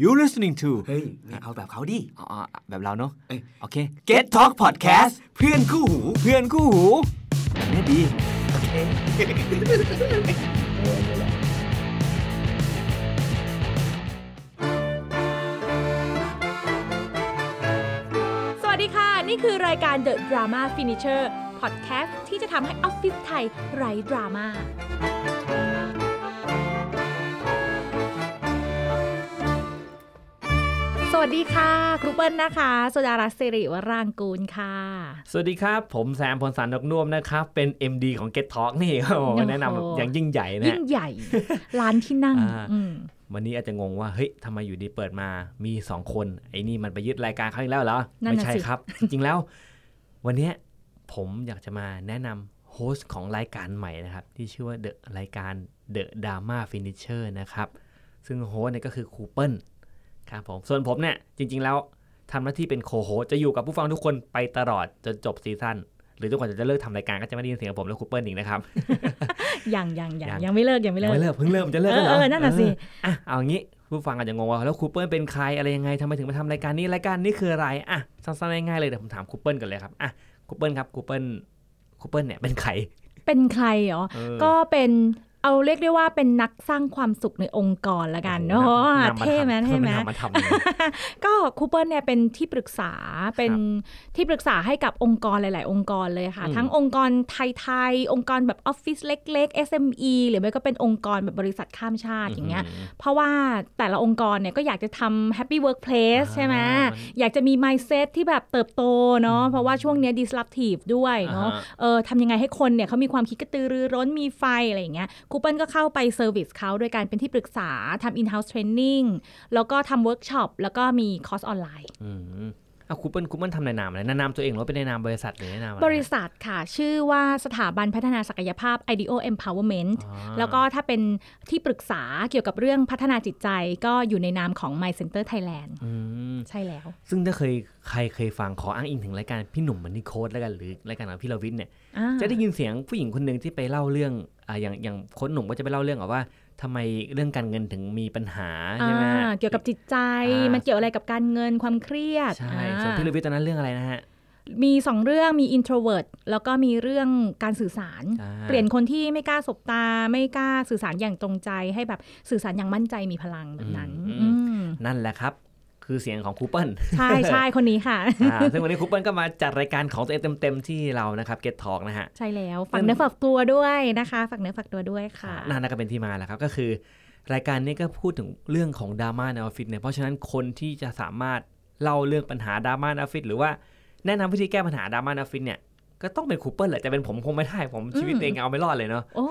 You listening to เฮ้ยไม่เอาแบบเขาดิอ๋อแบบเราเนาะเอ้ยโอเค Get Talk Podcast เพื่อนคู่หู เพื่อนคู่หูแบบนี้ดีสวัสดีค่ะ นี่คือรายการ The Drama Finisher Podcast ที่จะทำให้ออฟฟิศไทยไร้ดราม่า สวัสดีค่ะ ครูเปิ้ลนะคะสุดารัตน์สิริวรางกูลค่ะ สวัสดีครับ ผมแซมพลสันดอกนุ่วมนะครับ เป็น MD ของ Get Talk นี่โอ้โหโอ้โหแนะนำแบบอย่างยิ่งใหญ่นะยิ่งใหญ่ร้านที่นั่งอ่าอืมวันนี้อาจจะงงว่า เฮ้ยทำไมอยู่ดีเปิดมามี 2 คน ไอ้นี่มันไปยึดรายการเขาอีกแล้วเหรอ ไม่ใช่ครับ จริงๆแล้ว วันเนี้ยผมอยากจะมาแนะนำ host ของรายการใหม่นะครับ ที่ชื่อว่า The รายการ The Drama Finisher นะครับ ซึ่ง host เนี่ยก็คือครูเปิล ครับผมส่วนผมเนี่ยจริง ๆ แล้วทำหน้าที่เป็น co-host จะอยู่กับผู้ฟังทุกคนไปตลอดจนจบ season หรือจนกว่าจะเลิกทำรายการก็จะไม่ได้ยินเสียงผมและครูเปิลอีกนะครับยังยังยังยังยังไม่เลิกยังไม่ยังเลิกไม่เลิกเพิ่งเริ่มจะเลิกแล้วเหรเออเออนั่นน่ะสิเอออะเอางี้ผู้ฟังอาจจะงงว่าแล้วครูเปิลเป็นใครอะไรยังไงทำไมถึงมาทำรายการนี้รายการนี้คืออะไรอะสั้นๆง่ายๆเลยเดี๋ยวผมถามครูเปิลกันเลยครับอะครูเปิลครับครูเปิลครูเปิลเนี่ยเป็นใครเป็นใครเหรอเออก็เป็น เอาเรียกได้ว่าเป็นนักสร้างความสุขในองค์กรละกันโอ้เนาะโหนำมาเท่ไหมทำเท่ไหมนำมาทำเลยก็คูเปอร์เนี่ยเป็นที่ปรึกษาเป็นที่ปรึกษาให้กับองค์กรหลาย ๆ องค์กรเลยค่ะอืมทั้งองค์กรไทย ๆ องค์กรแบบออฟฟิศเล็ก ๆ SME หรือไม่ก็เป็นองค์กรแบบบริษัทข้ามชาติอย่างเงี้ยเพราะว่าแต่ละองค์กรเนี่ยก็อยากจะทำ Happy Workplace อ่าใช่ไหมมันอยากจะมี mindset ที่แบบเติบโตเนาะเพราะว่าช่วงเนี้ย disruptive ด้วยเนาะอ่าฮะเออทำยังไงให้คนเนี่ยเขามีความคิดกระตือรือร้นมีไฟอะไรอย่างเงี้ยครูเปิลก็เข้าไป service เขาโดยการเป็นที่ปรึกษาทำ in-house training แล้วก็ทำเวิร์กช็อปแล้วก็มีคอร์สออนไลน์ เอาครูเปิลครูเปิลทำในนามอะไรในนามตัวเองหรือว่าเป็นในนามบริษัทหรือในนามอะไรบริษัทค่ะ ชื่อว่าสถาบันพัฒนาศักยภาพ IDEO Empowerment อ๋อแล้วก็ถ้าเป็นที่ปรึกษาเกี่ยวกับเรื่องพัฒนาจิตใจก็อยู่ในนามของ My Center Thailand อืมใช่แล้ว ซึ่งถ้าเคยใครเคยฟังขออ้างอิงถึงรายการพี่หนุ่ม Money Coach แล้วกันหรือรายการของพี่ลวิทย์เนี่ยอ่าจะได้ยินเสียงผู้หญิงคนหนึ่งที่ไปเล่าเรื่องอ่าอย่างอย่างโค้ดหนุ่มก็จะไปเล่าเรื่องแบบว่าทำไมเรื่องการเงินถึงมีปัญหาใช่ไหมอ่าเกี่ยวกับจิตใจอ่ามัมันเกี่ยวอะไรกับการเงินความเครียด ใช่อ่าส่วนพี่ลวิทย์ตอนนั้นเรื่องอะไรนะฮะ มีสองเรื่องมี introvert แล้วก็มีเรื่องการสื่อสารอ่าเปลี่ยนคนที่ไม่กล้าสบตา ไม่กล้าสื่อสารอย่างตรงใจ ให้แบบสื่อสารอย่างมั่นใจมีพลังแบบนั้นอืมอืมนั่นแหละครับ คือเสียงของครูเปิลใช่ใช่คนนี้ค่ะอ่าซึ่งวันนี้ครูเปิลก็มาจัดรายการของตัวเองเต็มๆที่เรานะครับ Get Talk นะฮะ ใช่แล้วฝากเนื้อฝากตัวด้วยนะคะฝากเนื้อฝากตัวด้วยค่ะนั่นก็เป็นที่มาแหละครับ ก็คือ รายการนี้ก็พูดถึงเรื่องของดราม่าในออฟฟิศเนี่ยเพราะฉะนั้นคนที่จะสามารถเล่าเรื่องปัญหาดราม่าในออฟฟิศหรือว่าแนะนำวิธีแก้ปัญหาดราม่าในออฟฟิศเนี่ยก็ต้องเป็นครูเปิลแหละจะเป็นผมคงไม่ได้ผมชีวิตอืมตัวเองเอาไม่รอดเลยเนาะโอ้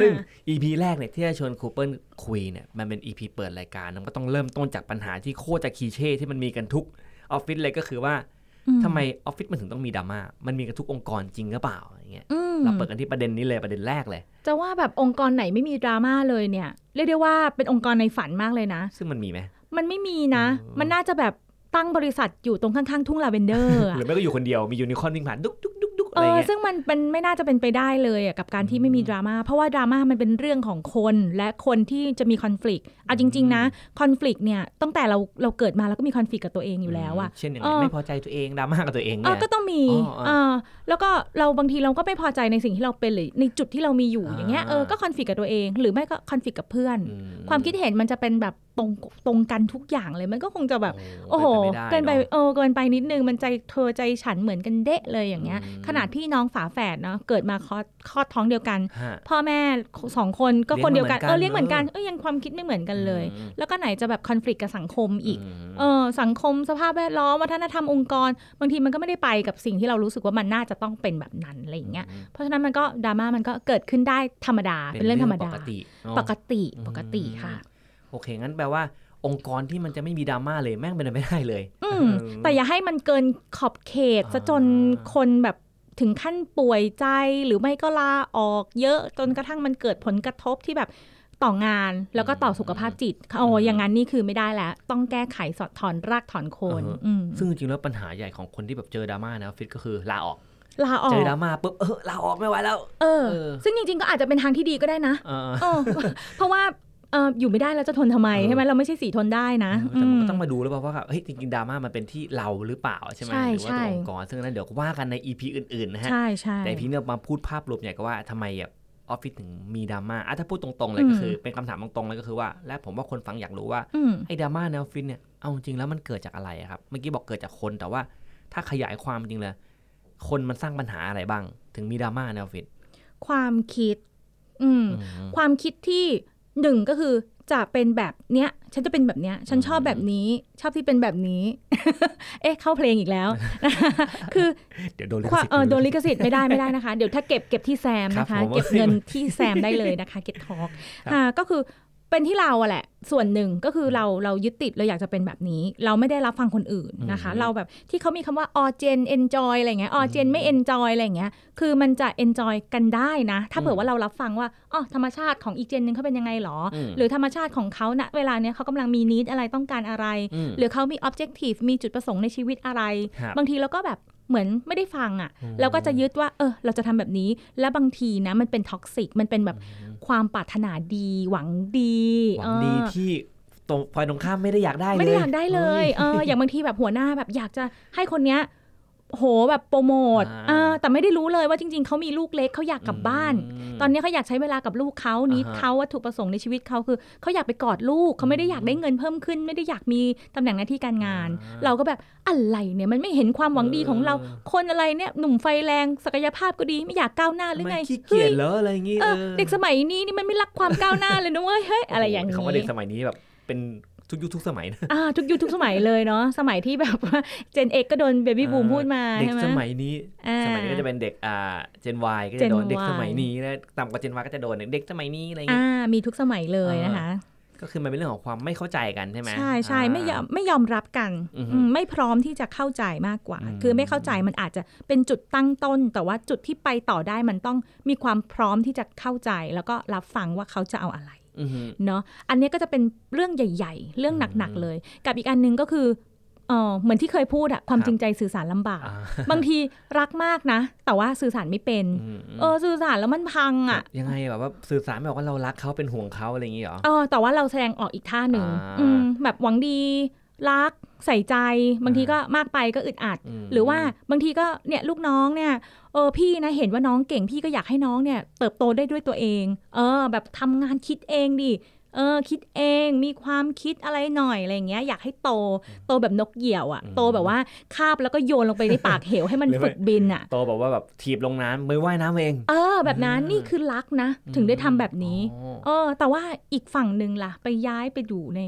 ซึ่ง EP แรกเนี่ยที่จะชวนครูเปิลคุยเนี่ยมันเป็น EP เปิดรายการมันก็ต้องเริ่มต้นจากปัญหาที่โคตรจะ cliché ที่มันมีกันทุกออฟฟิศเลยก็คือว่าอืทำไมออฟฟิศมันถึงต้องมีดราม่า มันมีกันทุกองค์กรจริงหรือเปล่าอย่างเงี้ยอืมเราเปิดกันที่ประเด็นนี้เลยประเด็นแรกเลย จะว่าแบบองค์กรไหนไม่มีดราม่าเลยเนี่ย เรียกได้ว่าเป็นองค์กรในฝันมากเลยนะ ซึ่งมันมีไหม มันไม่มีนะเออมันน่าจะแบบตั้งบริษัทอยู่ตรงข้างๆ ทุ่งลาเวนเดอร์ หรือไม่ก็อยู่คนเดียว มียูนิคอร์นวิ่งผ่านดุ๊กดุ๊กดุ๊กดุ๊กอะ เอไรอเงี้ยซึ่งมันเป็นไม่น่าจะเป็นไปได้เลยอะกับการที่ไม่มีดราม่าเพราะว่าดราม่ามันเป็นเรื่องของคนและคนที่จะมี conflict เอาจริง ๆ นะคอน FLICT เนี่ยตั้งแต่เราเราเกิดมาเราก็มีคอน FLICT กับตัวเองอยู่แล้วอะเช่นอย่างเอไรอไม่พอใจตัวเองดราม่ากับตัวเองเอเนี่อยก็ต้องมีอ๋ออ๋อเออแล้วก็เราบางทีเราก็ไม่พอใจในสิ่งที่เราเป็นหรือในจุดที่เรามีอยู่อ่าอย่างเงี้ยเออก็คอน FLICT กับตัวเอง หรือไม่ก็คอน FLICT กับเพื่อนอืมความคิดเห็นมันจะเป็นแบบตรงตรงกันทุกอย่างเลยมันก็คงจะแบบ โอ้โหเป็เกินนไปไปม่ด้เออเกินไปนิดนึงมันใจเธอใจฉันเหมือนกันเดะเลยอย่างเงี้ยอืมขนาดพี่น้องฝาแฝดเนาะเกิดมาคลอดคลอดท้องเดียวกันฮะพ่อแม่สองคนก็คนเดียวกันเลี้ยงเออเหมือนกันเลี้ยงเหมือนกันเออยังความคิดไม่เหมือนกันเลยอืมแล้วก็ไหนจะแบบคอน FLICT กับสังคมอีกมเออสังคมสภาพแวดล้อมวัฒนธรรมองค์กร บางทีมันก็ไม่ได้ไปกับสิ่งที่เรารู้สึกว่ามันน่าจะต้องเป็นแบบนั้นอะไรอย่างเงี้ยเพราะฉะนั้นมันก็ดราม่ามันก็เกิดขึ้นได้ธรรมดาเป็นเรื่องธรรมดา ปกติเนอะปกติอืมปกติค่ะ โอเค งั้นแปลว่าองค์กรที่มันจะไม่มีดราม่าเลยแม่งเป็นไปไม่ได้เลย อืมแต่อย่าให้มันเกินขอบเขตซะจนคนแบบถึงขั้นป่วยใจหรือไม่ก็ลาออกเยอะจนกระทั่งมันเกิดผลกระทบที่แบบ ต่องานแล้วก็ต่อสุขภาพจิตโอ้อย่างนั้นนี่คือไม่ได้แล้ว ต้องแก้ไขสอดถอนรากถอนโคนอ่าฮะอืมซึ่งจริงๆแล้วปัญหาใหญ่ของคนที่แบบเจอดราม่าในออฟฟิศก็คือลาออกลาออเจอกดราม่าปุ๊บเออลาออกไม่ไหวแล้วเออเออ ซึ่งจริงๆก็อาจจะเป็นทางที่ดีก็ได้นะเออเออเพราะว่าเอออยู่ไม่ได้แล้วจะทนทำไมเออใช่ไหมเราไม่ใช่สีทนได้นะเออแต่มันก็มต้องมาดูแล้วเปล่าว่าเฮ้ยจริงๆดราม่ามันเป็นที่เราหรือเปล่าใช่ไหมใช่หรือว่าใช่ตัวองค์กรซึ่งนั้นเดี๋ยวว่ากันใน EP อื่นๆนะฮะใช่ใช่แต่พี่เนี่ยมาพูดภาพรวมใหญ่ก็ว่าทำไมแบบ ออฟฟิศถึงมีดราม่าอะถ้าพูดตรงๆเลยก็คือ เป็นคำถามตรงๆเลยก็คือว่า และผมว่าคนฟังอยากรู้ว่าอืมไอ้ดราม่าในออฟฟิศเนี่ย เอาจริงแล้วมันเกิดจากอะไรอะครับ เมื่อกี้บอกเกิดจากคนแต่ว่าถ้าขยายความจริงเลย คนมันสร้างปัญหาอะไรบ้าง ถึงมีดราม่าในออฟฟิศ ความคิด อืมอืมความคิดที่หนึ่งก็คือ จะเป็นแบบเนี้ย ฉันจะเป็นแบบเนี้ย ฉันชอบอืมแบบนี้ ชอบที่เป็นแบบนี้ เอ๊ะ เข้าเพลงอีกแล้ว คือ เดี๋ยวโดนลิขความสิทธิ์เออโดนลิขสิทธิ์ไม่ได้ไม่ได้นะคะ เดี๋ยวถ้าเก็บเก็บที่แซมนะครัคะบผมเก็บเงินที่แซมได้เลยนะคะ Get Talk ครับอ่าก็คือ เป็นที่เราอะแหละ ส่วนหนึ่งก็คือเราเรายึดติดเราอยากจะเป็นแบบนี้ เราไม่ได้รับฟังคนอื่นนะคะอืมเราแบบที่เขามีคำว่า all gen enjoy อะไรเงี้ย all gen ไม่ enjoy อะไรเงี้ยคือมันจะ enjoy กันได้นะ ถ้าเผื่อว่าเรารับฟังว่าอ๋อธรรมชาติของอีก gen หนึ่งเขาเป็นยังไงหรออืมหรือธรรมชาติของเขาณเวลาเนี้ยเขากำลังมี need อะไรต้องการอะไรอืมหรือเขามี objective มีจุดประสงค์ในชีวิตอะไรครับบางทีเราก็แบบเหมือนไม่ได้ฟังอะ่ะอืมเราก็จะยึดว่า เออ เราจะทำแบบนี้ และบางทีนะ มันเป็น toxic มันเป็นแบบ ความปรารถนาดีหวังดีหวังดีเออที่ตรงฝ่ายตรงข้ามไม่ได้อยากได้เลยไม่ได้อยากได้เลยฮ้เอออย่างบางทีแบบหัวหน้าแบบอยากจะให้คนเนี้ย โหแบบโปรโมทอ่าเออแต่ไม่ได้รู้เลยว่าจริง ๆเขามีลูกเล็กเขาอยากกลับบ้านมตอนนี้เขาอยากใช้เวลากับลูกเขา need อ่าฮะเขาวัตถุประสงค์ในชีวิตเขาคือเขาอยากไปกอดลูกเขาไม่ได้อยากได้เงินเพิ่มขึ้น ไม่ได้อยากมีตำแหน่งหน้าที่การงานอ่าเราก็แบบอะไรเนี่ยมันไม่เห็นความหวังดีของเราเออคนอะไรเนี่ยหนุ่มไฟแรงศักยภาพก็ดีไม่อยากก้าวหน้าหรือไงทำมขี้เกียจเหรออะไรอย่างงี้เออเออเด็กสมัยนี้นี่มันไม่รักความก้าวหน้าเลยนะเว้ยเฮ้ยอะไรอย่างนี้คำว่าเด็กสมัยนี้แบบเป็น ทุกยุคทุกสมัยนะอ่าทุกยุคทุกสมัยเลยเนาะสมัยที่แบบว่าเจนเอกก็โดนเบบี้บูมพูดมาเด็กใช่ไหมสมัยนี้อ่าสมัยนี้ก็จะเป็นเด็กอ่าเจน Y ก็จะโดน Gen เด็ก Y สมัยนี้นะต่ำกว่าเจน Y ก็จะโดนเด็กสมัยนี้อะไรอย่างอ่าเงี้ยมีทุกสมัยเลยนะคะก็คือมันเป็นเรื่องของความไม่เข้าใจกันใช่ไหมใช่ใช่ไม่ยอมไม่ยอมรับกันอือฮึอืมไม่พร้อมที่จะเข้าใจมากกว่าอืมคือไม่เข้าใจมันอาจจะเป็นจุดตั้งต้น แต่ว่าจุดที่ไปต่อได้มันต้องมีความพร้อมที่จะเข้าใจ แล้วก็รับฟังว่าเขาจะเอาอะไรอือฮึ เนาะอันนี้ก็จะเป็นเรื่องใหญ่ ๆ เรื่องหนักๆเลย กับอีกอันหนึงก็คือเออเหมือนที่เคยพูดอะความจริงใจสื่อสารลำบากอ่าบางทีรักมากนะ แต่ว่าสื่อสารไม่เป็นอืมเออสื่อสารแล้วมันพังอะยังไงแบบว่าสื่อสารไม่บอกว่าเรารักเขาเป็นห่วงเขาอะไรอย่างงี้เหรอเออแต่ว่าเราแสดงออกอีกท่าหนึ่งอ่าอืมแบบหวังดี รักใส่ใจ บางทีก็มากไปก็อึดอัดมหรือว่าบางทีก็เนี่ยลูกน้องเนี่ยเออพี่นะเห็นว่าน้องเก่งพี่ก็อยากให้น้องเนี่ยเติบโตได้ด้วยตัวเอง เออ แบบทำงานคิดเองดิเออคิดเองมีความคิดอะไรหน่อยอะไรอย่างเงี้ยอยากให้โตโตแบบนกเหยี่ยวอะ่ะโตแบบว่าคาบแล้วก็โยนลงไปในปากเหวให้มันฝึกบินอะโตแบบว่าแบบถีบลงน้ำมือว่ายน้ำเอง เออ แบบนั้นนี่คือรักนะ ถึงได้ทำแบบนี้อ๋อเออ แต่ว่าอีกฝั่งหนึ่งล่ะ ไปย้ายไปอยู่ใน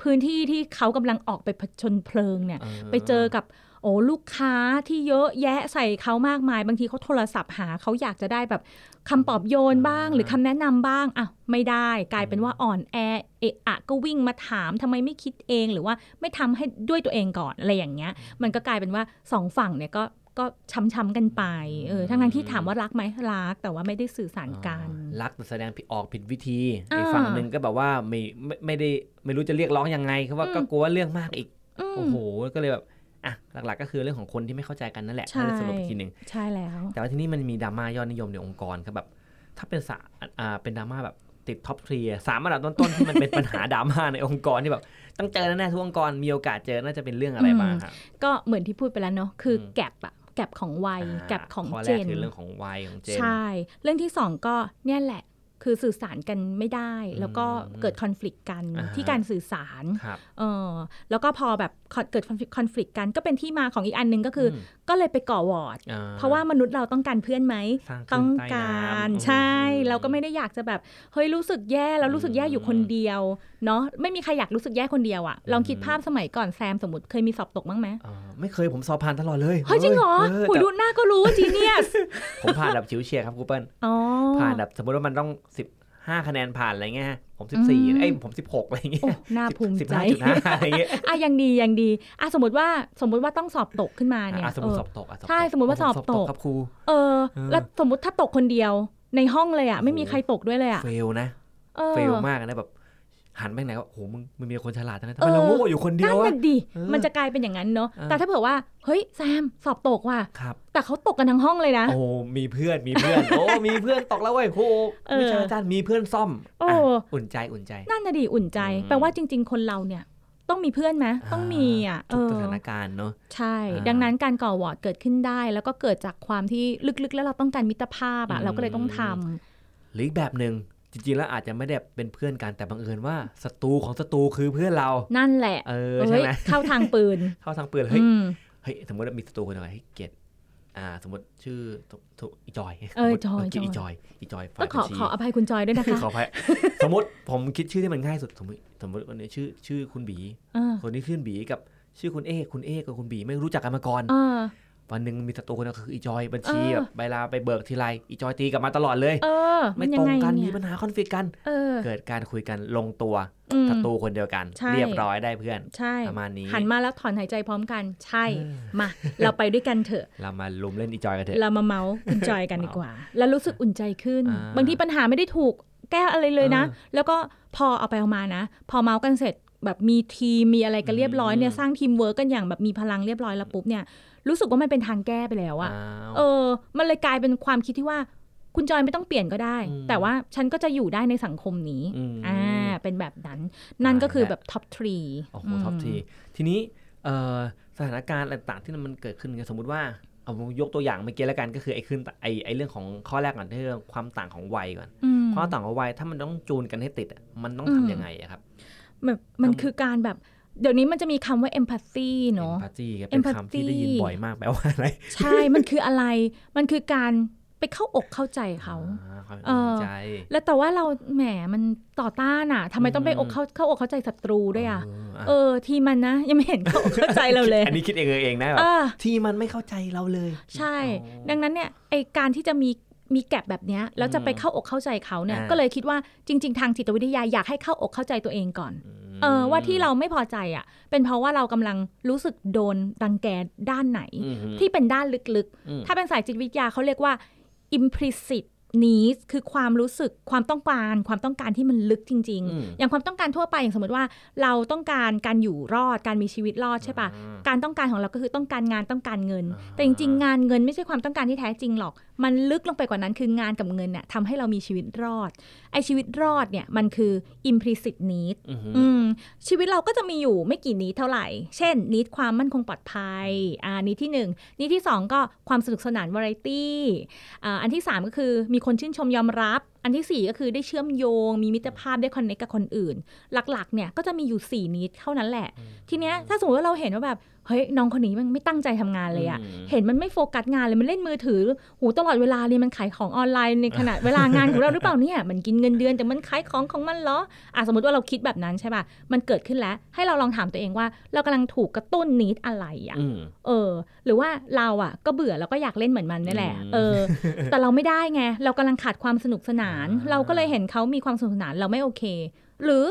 พื้นที่ที่เขากำลังออกไปผชนเพลิงเนี่ย ไปเจอกับโอ้ลูกค้าที่เยอะแยะใส่เขามากมาย บางทีเขาโทรศัพท์หาเขาอยากจะได้แบบคำปลอบโยนบ้าง หรือคำแนะนำบ้างอะไม่ได้กลายเป็นว่าอ่อนแอเอะอะก็วิ่งมาถามทำไมไม่คิดเองหรือว่าไม่ทำให้ด้วยตัวเองก่อนอะไรอย่างเงี้ย มันก็กลายเป็นว่าสองฝั่งเนี่ยก็ ก็ช้ำๆกันไปเออทั้งๆที่ถามว่ารักไหมรักแต่ว่าไม่ได้สื่อสารกันอ่ารักแต่แสดงผิดออกผิดวิธีอ่าอีกฝั่งหนึ่งก็แบบว่าไม่ไม่ไม่ได้ไม่รู้จะเรียกร้องยังไงคือว่าอืมก็กลัวว่าเรื่องมากอีกอืมโอ้โหก็เลยแบบอะหลักๆก็คือเรื่องของคนที่ไม่เข้าใจกันนั่นแหละใช่ถ้าได้สรุปอีกทีหนึ่งใช่แล้ว แต่ว่าที่นี่มันมีดราม่ายอดนิยมในองค์กรครับแบบ ถ้าเป็นสาอ่าเป็นดราม่าแบบติด top three สามอันดับต้นๆที่มันเป็นปัญหาดราม่าในองค์กรที่แบบต้องเจอแน่ๆทุกองค์กรมีโอกาสเจอน่าจะเป็นเรื่องอะไรบ้างครับก็เหมือนที่พูดไปแล้วเนาะคืออม gap อะ gap ของวัย gap ของ gen อ่าข้อเจแรกคือเรื่องของวัยของ gen ใช่ เรื่องที่สองก็เนี่ยแหละ คือสื่อสารกันไม่ได้ แล้วก็อืมเกิดคอน FLICT กันอ่าฮะที่การสื่อสารครับเออแล้วก็พอแบบเกิดคอน FLICT กันก็เป็นที่มาของอีกอันหนึงก็คืออมก็เลยไปก่อหวอดอ่เพราะว่ามนุษย์เราต้องการเพื่อนไหมสร้างขึ้นต้องใต้กาน้ำรอืมใช่เราก็ไม่ได้อยากจะแบบเฮ้ยรู้สึกแย่เรารู้สึกแย่อยู่คนเดียวเนาะไม่มีใครอยากรู้สึกแย่คนเดียวอะลองคิดภาพสมัยก่อนแซมสมมติเคยมีสอบตกบ้างไหมอ่าไม่เคยผมสอบผ่านตลอดเลยเฮ้ยจริงเหรอเออหูยแต่ดูหน้าก็รู้จีเนียสผมผ่านแบบชิวเฉียดครับครูเปิ้ลอ๋อผ่านแบบสมมติว่ามันต้องสิบ ห้าคะแนนผ่านอะไรเงี้ยผมสิบสี่อืมเอ้ยผมสิบหกอะไรเงี้โอ้ยน่าภูมิสิบใจห้าจุดห้าอะไรเงี้ยอะยังดียังดีอะสมมติว่าสมมติว่าต้องสอบตกขึ้นมาเนี่ยอะสมมติเออสอบตกอะสอบตกใช่สมมุติว่าสอบตกครับครูเออเออ แล้วสมมติถ้าตกคนเดียวในห้องเลยอะไม่มีโอ้โหใครตกด้วยเลยอะเฟลนะเออเฟลมากนะแบบ หันไปไหนก็โอ้โหมึงมึงมีคนฉลาดทั้งนั้นทำไมเราโง่อยู่คนเดียนั่วนวะน่ะดิเออมันจะกลายเป็นอย่างนั้นเนาะเออแต่ถ้าเผื่อว่าเฮ้ยแซมสอบตกว่ะครับแต่เขาตกกันทั้งห้องเลยนะโอ้มีเพื่อนมีเพื่อนโอ้มีเพื่อนตกแล้วเว้ยโอ้เออวิชาอาจารย์มีเพื่อนซ่อมโอ้อะอุ่นใจอุ่นใจ นั่นน่ะดิอุ่นใจอืมแปลว่าจริง ๆ คนเราเนี่ยต้องมีเพื่อนไหมต้องมีอะทุกเออสถานการณ์เนาะใช่อ่าดังนั้นการก่อวอร์ดเกิดขึ้นได้ แล้วก็เกิดจากความที่ลึกๆ แล้วเราต้องการมิตรภาพอะอืมเราก็เลยต้องทำหรืออีกแบบหนึ่ง จริงๆแล้วอาจจะไม่ได้เป็นเพื่อนกันแต่บังเอิญว่าศัตรูของศัตรูคือเพื่อนเรา นั่นแหละ เออเอ้ใช่ยไหมเข้าทางปืน เข้าทางปืน เฮ้ยอืมเฮ้ย สมมติว่ามีศัตรูคนหนึ่งให้เกียรติอ่า สมมติชื่อทุทุอีจอย เออสมมุติจอยเกียรติอีจจอยอยอีจอยฝ่าต้ยองขอบัญชีขออภัยคุณจอยด้วยนะคือคะขออภัยสมมติผมคิดชื่อที่มันง่ายสุด สมมติสมมติวันนี้ชื่อชื่อคุณบีเออคนนี้ชื่อบีกับชื่อคุณเอคุณเอกับคุณบีไม่รู้จักกันมาก่อนเออ วันหนึ่งมีศัตรูคนนึงคืออีจอยบัญชีเออแบบเวลาไปเบิกทีไรอีจอยตีกลับมาตลอดเลยเออไม่นตยัรงไงกันเนี่มียปัญหาคอนฟ lict กันเออเกิดการคุยกันลงตัวอืมศัตรูคนเดียวกันใช่เรียบร้อยได้เพื่อนใช่ประมาณนี้หันมาแล้วถอนหายใจพร้อมกันใช่เออมาเราไปด้วยกันเถอะ เรามารุมเล่นอีจอยกันเถอะเรามาเมาส์คุณจอยกันดีกว่า แล้วรู้สึกอุ่นใจขึ้นอ่าบางทีปัญหาไม่ได้ถูกแก้อะไรเลยนะเออแล้วก็พอเอาไปเอามานะ พอเมาส์กันเสร็จแบบมีทีมมีอะไรกันเรียบร้อยเนี่ยอืมสร้างทีมเวิร์กกันอย่างแบบมีพลังเรียบร้อยแล้วปุ๊บเนี่ย รู้สึกว่ามันเป็นทางแก้ไปแล้วอะอ้าวเออ มันเลยกลายเป็นความคิดที่ว่า คุณจอยไม่ต้องเปลี่ยนก็ได้อืมแต่ว่าฉันก็จะอยู่ได้ในสังคมนี้อืมอ่าเป็นแบบนั้น นั่นก็คือตายแล้วแบบท็ top three โอ้โห top three ทีนี้เอ่อสถานการณ์ต่างๆที่มันเกิดขึ้นเนี่ยสมมุติว่าเอายกตัวอย่างเมื่อกี้แล้วกันก็คือไอ้ขึ้นไอ้ไอ้เรื่องของข้อแรกก่อนที่เรื่องความต่างของวัยก่อนความต่างของวัยถ้ามันต้องจูนกันให้ติดอะมันต้องอืมทำยังไงอะครับแบบมันต้องคือการแบบ เดี๋ยวนี้มันจะมีคำว่า empathy เนาะพาจีเป็นคำที่ได้ยิน Empathy บ่อยมากแปลว่าอะไร ใช่ มันคืออะไร มันคือการไปเข้าอกเข้าใจเขาอ่ความเออใจแล้วแต่ว่าเราแหมมันต่อต้านอะทำไมต้องไปอืมอกเข้าเข้าอกเข้าใจศัตรูด้วยอะเออเออ ทีมันนะ ยังไม่เห็นเข้าอกเข้าใจเราเลย อันนี้คิดเองเองนะแบบเออที่มันไม่เข้าใจเราเลย ใช่อ๋อดังนั้นเนี่ยไอการที่จะมี มีแกลบแบบเนี้ยแล้วจะไปอืมเข้าอกเข้าใจเขาเนี่ยอ่าก็เลยคิดว่าจริง ๆ ทางจิตวิทยาอยากให้เข้าอกเข้าใจตัวเองก่อนมเออว่าที่เราไม่พอใจอะ เป็นเพราะว่าเรากำลังรู้สึกโดนรังแกด้านไหนอืมที่เป็นด้านลึกอืมๆถ้าเป็นสายจิตวิทยาเขาเรียกว่า implicit needs คือความรู้สึกความต้องการความต้องการที่มันลึกจริงอืมๆอย่างความต้องการทั่วไปอย่างสมมติว่าเราต้องการการอยู่รอดการมีชีวิตรอดใช่ปะอ่าการต้องการของเราก็คือต้องการงานต้องการเงินอ่าแต่จริง ๆ งานเงินไม่ใช่ความต้องการที่แท้จริงหรอก มันลึกลงไปกว่านั้นคืองานกับเงินเนี่ยทำให้เรามีชีวิตรอดไอชีวิตรอดเนี่ยมันคือ implicit need อืมอืมชีวิตเราก็จะมีอยู่ไม่กี่นี้เท่าไหร่ เช่นนิดความมั่นคงปลอดภัยอ่านิดที่หนึ่งนิดที่สองก็ความสนุกสนานวาไรตี้อ่าอันที่สามก็คือมีคนชื่นชมยอมรับ อันที่สี่ก็คือได้เชื่อมโยง มีมิตรภาพได้คอนเนคกับคนอื่น หลักๆ เนี่ยก็จะมีอยู่สี่นิดเท่านั้นแหละ ทีเนี้ยถ้าสมมติว่าเราเห็นว่าแบบ เฮ้ยน้องคนนี้มันไม่ตั้งใจทำงานเลยอะอืมเห็นมันไม่โฟกัสงานเลยมันเล่นมือถือหูตลอดเวลาเลยมันขายของออนไลน์ในขณะเวลางานของเราหรือเปล่าเนี่ยมันกินเงินเดือนแต่มันขายของของมันเหรออะสมมติว่าเราคิดแบบนั้นใช่ป่ะมันเกิดขึ้นแล้ว ให้เราลองถามตัวเองว่า เรากำลังถูกกระตุ้นนิดอะไรอะอืมเออ หรือว่าเราอะก็เบื่อแล้วก็อยากเล่นเหมือนมันนี่แหละอืมเออ แต่เราไม่ได้ไงเรากำลังขาดความสนุกสนานอ่าเราก็เลยเห็นเขามีความสนุกสนานเราไม่โอเค หรือ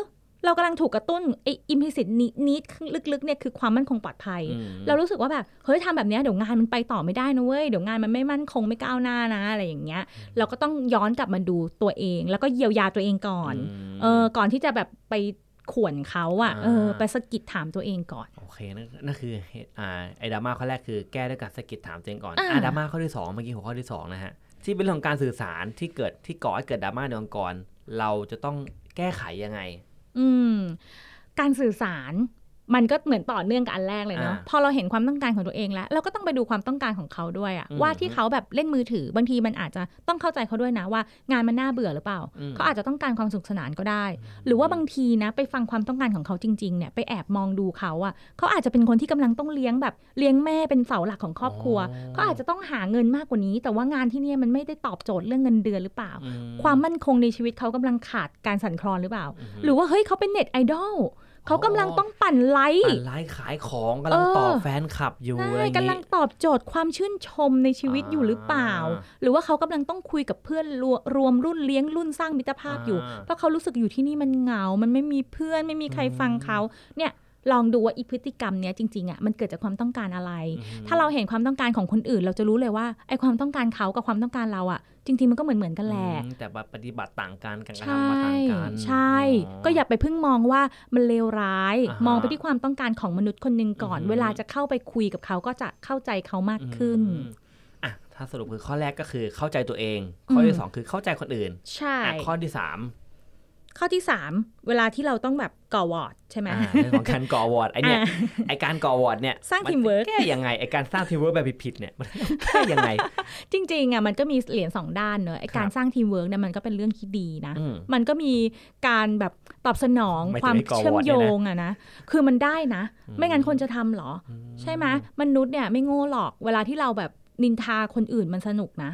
เรากำลังถูกกระตุ้นไอ้อิมพิสิตนิดลึกๆเนี่ยคือความมั่นคงปลอดภัยอืมเรารู้สึกว่าแบบเฮ้ยทำแบบเนี้ยเดี๋ยวงานมันไปต่อไม่ได้นะเว้ยเดี๋ยวงานมันไม่มั่นคงไม่ก้าวหน้านะอะไรอย่างเงี้ย เราก็ต้องย้อนกลับมาดูตัวเอง แล้วก็เยียวยาตัวเองก่อนมเออก่อนที่จะแบบไปข่วนเขาอะอ่าเออไปสะกิดถามตัวเองก่อน โอเคนั่นนั่นคือเหตุอ่าไอ้ดราม่าข้อแรกคือแก้ด้วยการสะกิดถามตัวเองก่อนอ่าอ่าดราม่าข้อที่สองเมื่อกี้หัวข้อที่สองนะฮะที่เป็นเรื่องของการสื่อสารที่เกิดที่ก่อให้เกิดดราม่าในองค์กร เราจะต้องแก้ไขยังไง อืม การสื่อสาร มันก็เหมือนต่อเนื่องกับอันแรกเลยเนาะอ่าพอเราเห็นความต้องการของตัวเองแล้ว เราก็ต้องไปดูความต้องการของเขาด้วยอะอืมว่าที่เขาแบบเล่นมือถือบางทีมันอาจจะต้องเข้าใจเขาด้วยนะว่างานมันน่าเบื่อหรือเปล่าอืมเขาอาจจะต้องการความสนุขสนานก็ได้ หรือว่าบางทีนะไปฟังความต้องการของเขาจริงๆเนี่ยไปแอบมองดูเขาอะเขาอาจจะเป็นคนที่กำลังต้องเลี้ยงแบบเลี้ยงแม่เป็นเสาหลักของครอบครัวอ๋อเขาอาจจะต้องหาเงินมากกว่านี้ แต่ว่างานที่เนี่ยมันไม่ได้ตอบโจทย์เรื่องเงินเดือนหรือเปล่าอืความมั่นคงในชีวิตเขากำลังขาดการสั่นคลอนหรือเปล่าอืมหรือว่าเฮ้ยเขาเป็นเน็ตไอดอล เขากำลังต้องปั่นไลค์ปั่นไลฟ์ขายของกำลังเออตอบแฟนคลับอยู่อะไรใช่อย่างกำลังี้งตอบโจทย์ความชื่นชมในชีวิตอยู่หรือเปล่าอ่าหรือว่าเขากำลังต้องคุยกับเพื่อนรวรวมรุ่นเลี้ยงรุ่นสร้างมิตรภาพอยู่อ่าเพราะเขารู้สึกอยู่ที่นี่มันเหงา มันไม่มีเพื่อนไม่มีใครฟังเขาเนี่ย ลองดูว่าอีพฤติกรรมเนี้ยจริงๆอะมันเกิดจากความต้องการอะไร ถ้าเราเห็นความต้องการของคนอื่น เราจะรู้เลยว่าไอความต้องการเขากับความต้องการเราอะ จริงๆมันก็เหมือนเหมือนกันแหละอืมแต่ว่าปฏิบัติต่างกันการกระใช่ทำมาต่างกันใช่อ๋อก็อย่าไปเพิ่งมองว่ามันเลวร้ายอ่าฮะมองไปที่ความต้องการของมนุษย์คนหนึ่งก่อนอืมเวลาจะเข้าไปคุยกับเขาก็จะเข้าใจเขามากขึ้นอืมอะถ้าสรุปคือข้อแรกก็คือเข้าใจตัวเอง ข้อที่อืมสองคือเข้าใจคนอื่น ใช่อะข้อที่สาม ข้อที่ 3 เวลาที่เราต้องแบบก่อหวอดใช่ไหมอ่าเรื่องของการก่อหวอดไอเนี่ยอ่าไอการก่อหวอดเนี่ยสร้างมัน teamwork แก้ยังไงไอการสร้างทีมเวิร์กแบบผิดๆเนี่ยมันแก้ยังไง จริงๆอะมันก็มีเหรียญสองด้านเนอะไอการครับสร้างทีมเวิร์กเนี่ยมันก็เป็นเรื่องที่ดีนะอืมมันก็มีการแบบตอบสนองหมายถึงความไอ้ก่อหวอดโยเนี่ยนะงอะนะคือมันได้นะ ไม่งั้นคนจะทำเหรอ ใช่ไหมมนุษย์เนี่ยไม่โง่หรอกเวลาที่เราแบบ นินทาคนอื่นมันสนุกนะ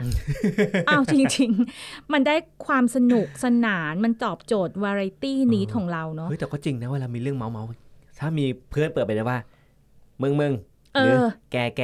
อ้าวจริง ๆ มันได้ความสนุกสนานมันตอบโจทย์วาไรตี้นี้ของเราเนาะเฮ้ยแต่ก็จริงนะเวลามีเรื่องเมาส์เมาส์ๆถ้ามีเพื่อนเปิดไปเลยว่ามึงมึงเอหรืออแกแก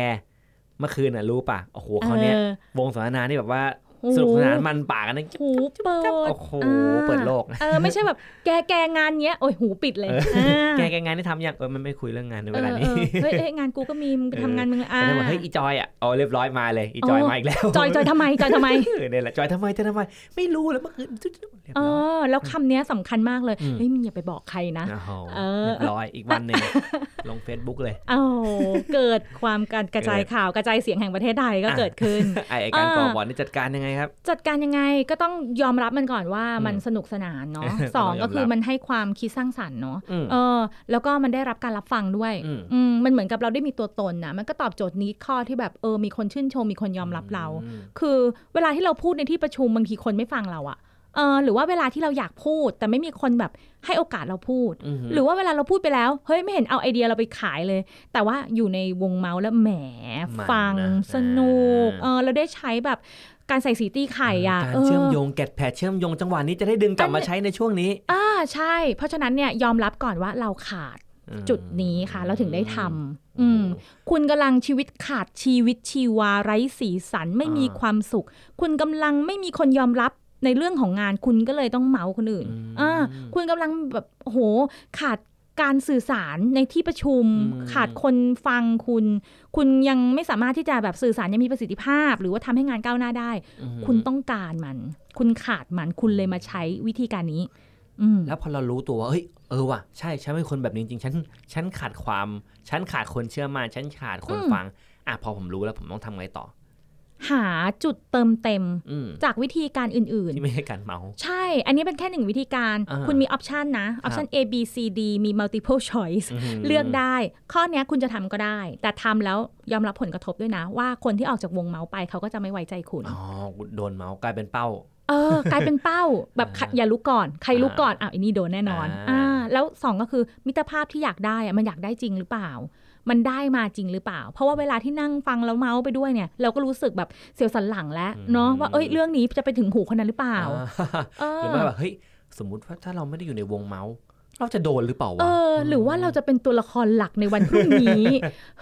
เมื่อคืนน่ะรู้ป่ะโอ้โหเขาวเนี้ยออวงสนทนานี่แบบว่าโอ้โห สนุกสนานมันปากกันนะหูเปิดโอ้โหอ่าเปิดโลกเออไม่ใช่แบบแกแกงานเนี้ยโอ้ยหูปิดเลยอ่าแกแกงานที่ทำยังเออมันไม่คุยเรื่องงานในเวลาเอนี้อเออเฮ้ยเอ้ยงานกูก็มีมึงไปทำงานมึงอ่าแต่ถ้าบอกเฮ้ยอีจอยอะอ๋อเรียบร้อยมาเลยอีจอยโอ้มาอีกแล้วจอยจอยทำไมจอยทำไมเออเนี่ยแหละจอยทำไมจะทำไมไม่รู้แล้วเมื่อคืนเรียบเอร้อยอแล้วคำเนี้ยสำคัญมากเลยอืมเฮ้ยมึงอย่าไปบอกใครนะโอ้โหเออเรียบร้อยอีกวันหนึ่งลง Facebook เลยโอ้เกิดความการกระจายข่าวกระจายเสียงแห่งประเทศไทยก็อะเกิดขึ้นไอ้ไอ้การอ่าก่อบอลนี่จัดการยังไงครับ จัดการยังไงก็ต้องยอมรับมันก่อนว่าอืมมันสนุกสนานเนาะต้องสองยอมรับก็คือมันให้ความคิดสร้างสรรค์เนาะอืมเออ แล้วก็มันได้รับการรับฟังด้วยอืมอืมมันเหมือนกับเราได้มีตัวตนนะมันก็ตอบโจทย์นี้ข้อที่แบบเออมีคนชื่นชมมีคนยอมรับเราอืมคือเวลาที่เราพูดในที่ประชุมบางทีคนไม่ฟังเราอะเออหรือว่าเวลาที่เราอยากพูด แต่ไม่มีคนแบบให้โอกาสเราพูดอืมหรือว่าเวลาเราพูดไปแล้ว เฮ้ยไม่เห็นเอาไอเดียเราไปขายเลย แต่ว่าอยู่ในวงเมาส์แล้วแหมมันฟังนะสนุกอ่าเออเราได้ใช้แบบ การใส่สีตีไข่อะการเชื่อมโยงแกดแพดเชื่อมโยงจังหวะนี้จะได้ดึงกลับมาใช้ในช่วงนี้ อ่าใช่ เพราะฉะนั้นเนี่ยยอมรับก่อนว่าเราขาดจุดนี้ค่ะ เราถึงได้ทำอืม คุณกำลังชีวิตขาดชีวิตชีวาไร้สีสันไม่มีอ่าความสุข คุณกำลังไม่มีคนยอมรับในเรื่องของงานคุณก็เลยต้องเมาส์คนอื่นอืมอ่าคุณกำลังแบบโหขาด การสื่อสารในที่ประชุมอืมขาดคนฟังคุณ คุณยังไม่สามารถที่จะแบบสื่อสารยังมีประสิทธิภาพ หรือว่าทำให้งานก้าวหน้าได้อืมคุณต้องการมัน คุณขาดมันคุณเลยมาใช้วิธีการนี้อืมแล้วพอเรารู้ตัวว่าเฮ้ยเออว่ะใช่ฉันเป็นคนแบบนี้จริงๆฉันฉันขาดความ ฉันขาดคนเชื่อมั่นฉันขาดคนอืมฟัง อะพอผมรู้แล้วผมต้องทำไงต่อ หาจุดเติมเต็มอืมจากวิธีการอื่นที่ไม่ใช่การเมาๆใช่ อันนี้เป็นแค่หนึ่งวิธีการอ่าคุณมีออปชันนะออปชัน A B C D มี multiple choice มเลือกได้ ข้อเนี้ยคุณจะทำก็ได้ แต่ทำแล้วยอมรับผลกระทบด้วยนะ ว่าคนที่ออกจากวงเมาส์ไปเขาก็จะไม่ไว้ใจคุณ อ๋อ โดนเมาส์กลายเป็นเป้าเออกลายเป็นเป้าแบบใครอ่าอย่าลุกก่อน ใครลุกก่อนอะอันนี้โดนแน่นอนอ่าอ่าแล้วสองก็คือมิตรภาพที่อยากได้อะมันอยากได้จริงหรือเปล่า มันได้มาจริงหรือเปล่า เพราะว่าเวลาที่นั่งฟังแล้วเมาส์ไปด้วยเนี่ย เราก็รู้สึกแบบเสียวสันหลังแล้วเนาะว่าเอ้ยเรื่องนี้จะไปถึงหูคนนั้นหรือเปล่าเอหรืออว่าแบบเฮ้ยสมมุติว่าถ้าเราไม่ได้อยู่ในวงเมาส์ เราจะโดนหรือเปล่าวะเออ หรือว่าเราจะเป็นตัวละครหลักในวันพรุ่งนี้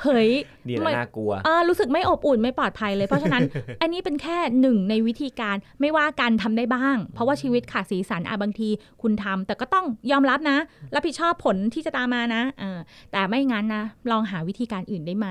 เฮ้ยนี่แหละไม่น่ากลัวอ่ารู้สึกไม่อบอุ่นไม่ปลอดภัยเลย เพราะฉะนั้น อันนี้เป็นแค่หนึ่งในวิธีการไม่ว่าการทำได้บ้าง เพราะว่าชีวิตขาดสีสันอะบางทีคุณทำแต่ก็ต้องยอมรับนะ รับผิดชอบผลที่จะตามมานะเออแต่ไม่งั้นนะ ลองหาวิธีการอื่นได้ไหม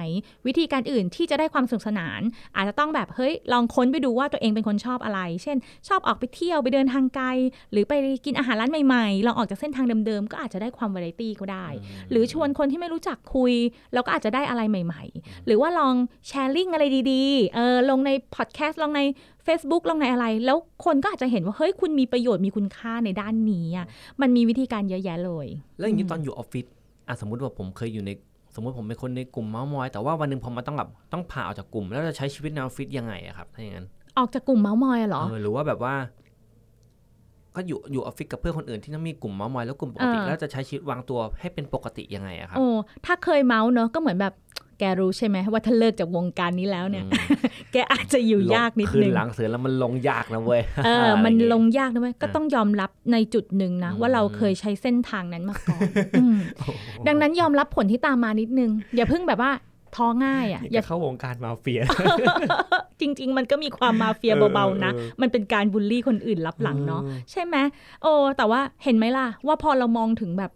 วิธีการอื่นที่จะได้ความสนุกสนาน อาจจะต้องแบบเฮ้ยลองค้นไปดูว่าตัวเองเป็นคนชอบอะไร เช่น ชอบออกไปเที่ยวไปเดินทางไกล หรือไปกินอาหารร้านใหม่ๆลองออกจากเส้นทางเดิมๆก็อาจจะได้ความวาไรตี้ก็ได้ หรือชวนคนที่ไม่รู้จักคุยแล้วก็อาจจะได้อะไรใหม่ ๆ หรือว่าลองแชร์ลิงอะไรดีๆเออลงในพอดแคสต์ลงใน Facebook ลงในอะไร แล้วคนก็อาจจะเห็นว่า เฮ้ย คุณมีประโยชน์มีคุณค่าในด้านนี้อะมันมีวิธีการเยอะแยะเลย แล้วอย่างนี้ตอนอยู่ออฟฟิศอะสมมติว่าผมเคยอยู่ในสมมติผมเป็นคนในกลุ่มเมาส์มอย แต่ว่าวันหนึ่งผมมาต้องแบบต้องผ่าออกจากกลุ่ม แล้วจะใช้ชีวิตในออฟฟิศยังไงอะครับถ้าอย่างนั้นออกจากกลุ่มเมาส์มอยอะเหรอเออหรือว่าแบบว่า ก็อยู่อยู่ออฟฟิศกับเพื่อนคนอื่นที่ต้องมีกลุ่มเมาส์มอยแล้วกลุ่มปกติเออแล้วจะใช้ชีวิตวางตัวให้เป็นปกติยังไงอะครับโอ้ถ้าเคยเมาส์เนอะก็เหมือนแบบแกรู้ใช่ไหมว่าถ้าเลิกจากวงการนี้แล้วเนี่ยอืมแกอาจจะอยู่ยากนิดขึ้นนึงหลังเสือแล้วมันลงยากนะเว้ยเออะไรมันย่าเยลงยากนะเว้ยก็ต้องยอมรับในจุดหนึ่งนะอืมว่าเราเคยใช้เส้นทางนั้นมาก่อนอืมโอ้โหดังนั้นยอมรับผลที่ตามมานิดนึง อย่าเพิ่งแบบว่าท้อง่ายอะนี่อย่าจะเข้าวงการมาเฟียจ ริง ๆ มันก็มีความมาเฟียเบาๆนะเออเออมันเป็นการบูลลี่คนอื่นรับหลังเนาะอืมใช่ไหมโอ้แต่ว่าเห็นไหมล่ะ ว่าพอเรามองถึงแบบ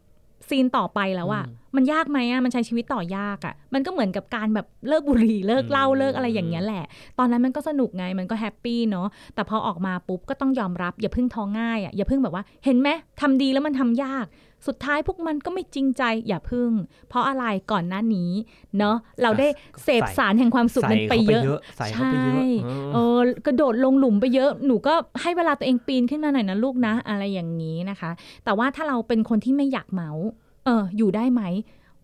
ซีนต่อไปแล้วอะ มันยากไหมอะมันใช้ชีวิตต่อยากอะ มันก็เหมือนกับการแบบเลิกบุหรี่เลิกเหล้าเลิกอะไรอย่างเงี้ยแหละ ตอนนั้นมันก็สนุกไงมันก็แฮปปี้เนาะแต่พอออกมาปุ๊บก็ต้องยอมรับ อย่าเพิ่งท้อง่ายอะอย่าเพิ่งแบบว่าเห็นไหมทำดีแล้วมันทำยาก สุดท้ายพวกมันก็ไม่จริงใจอย่าพึ่ง เพราะอะไรก่อนหน้านี้เนาะเราได้เสพสารแห่งความสุขนั้นไปเยอะใส่เข้าไปเยอะเออกระโดดลงหลุมไปเยอะหนูก็ให้เวลาตัวเองปีนขึ้นมาหน่อยนะลูกนะ อะไรอย่างนี้นะคะ แต่ว่าถ้าเราเป็นคนที่ไม่อยากเมาส์ เออ อยู่ได้ไหม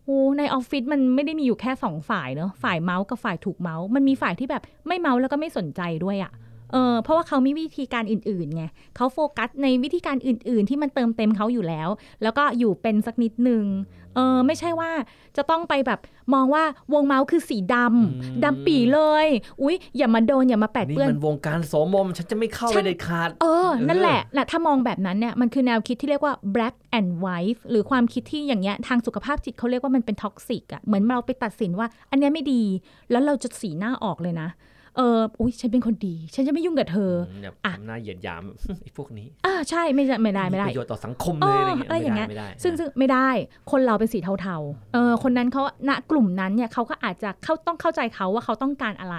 โอ้ในออฟฟิศมันไม่ได้มีอยู่แค่สองฝ่ายเนอะฝ่ายเมาส์กับฝ่ายถูกเมาส์มันมีฝ่ายที่แบบไม่เมาส์แล้วก็ไม่สนใจด้วยอะ่ะเออเพราะว่าเขามีวิธีการอื่นๆไงเขาโฟกัสในวิธีการอื่น ๆ ที่มันเติมเต็มเขาอยู่แล้ว แล้วก็อยู่เป็นสักนิดนึง เออไม่ใช่ว่าจะต้องไปแบบมองว่าวงเมาส์คือสีดำดำปี๋เลย อุ๊ยอย่ามาโดนอย่ามาแปดเปื้อนนี่มันวงการโสมม ฉันจะไม่เข้าไปเด็ดขาด เออ นั่นแหละนะถ้ามองแบบนั้นเนี่ยมันคือแนวคิดที่เรียกว่า black and white หรือความคิดที่อย่างเงี้ยทางสุขภาพจิตเขาเรียกว่ามันเป็น toxic อะเหมือนเราไปตัดสินว่า อันนี้ไม่ดี แล้วเราจะสีหน้าออกเลยนะ เอออุ้ยฉันเป็นคนดี ฉันจะไม่ยุ่งกับเธออะทำหน้าเหยียดหยามไอ้พวกนี้อ่าใช่ไม่ไม่ได้ไม่ได้ประโยชน์ต่อสังคมเลยอะไรอย่างเงี้ยซึ่งซึ่งไม่ได้คนเราเป็นสีเทาๆเออคนนั้นเขาณกลุ่มนั้นเนี่ยเขาก็อาจจะเขาต้องเข้าใจเขาว่าเขาต้องการอะไร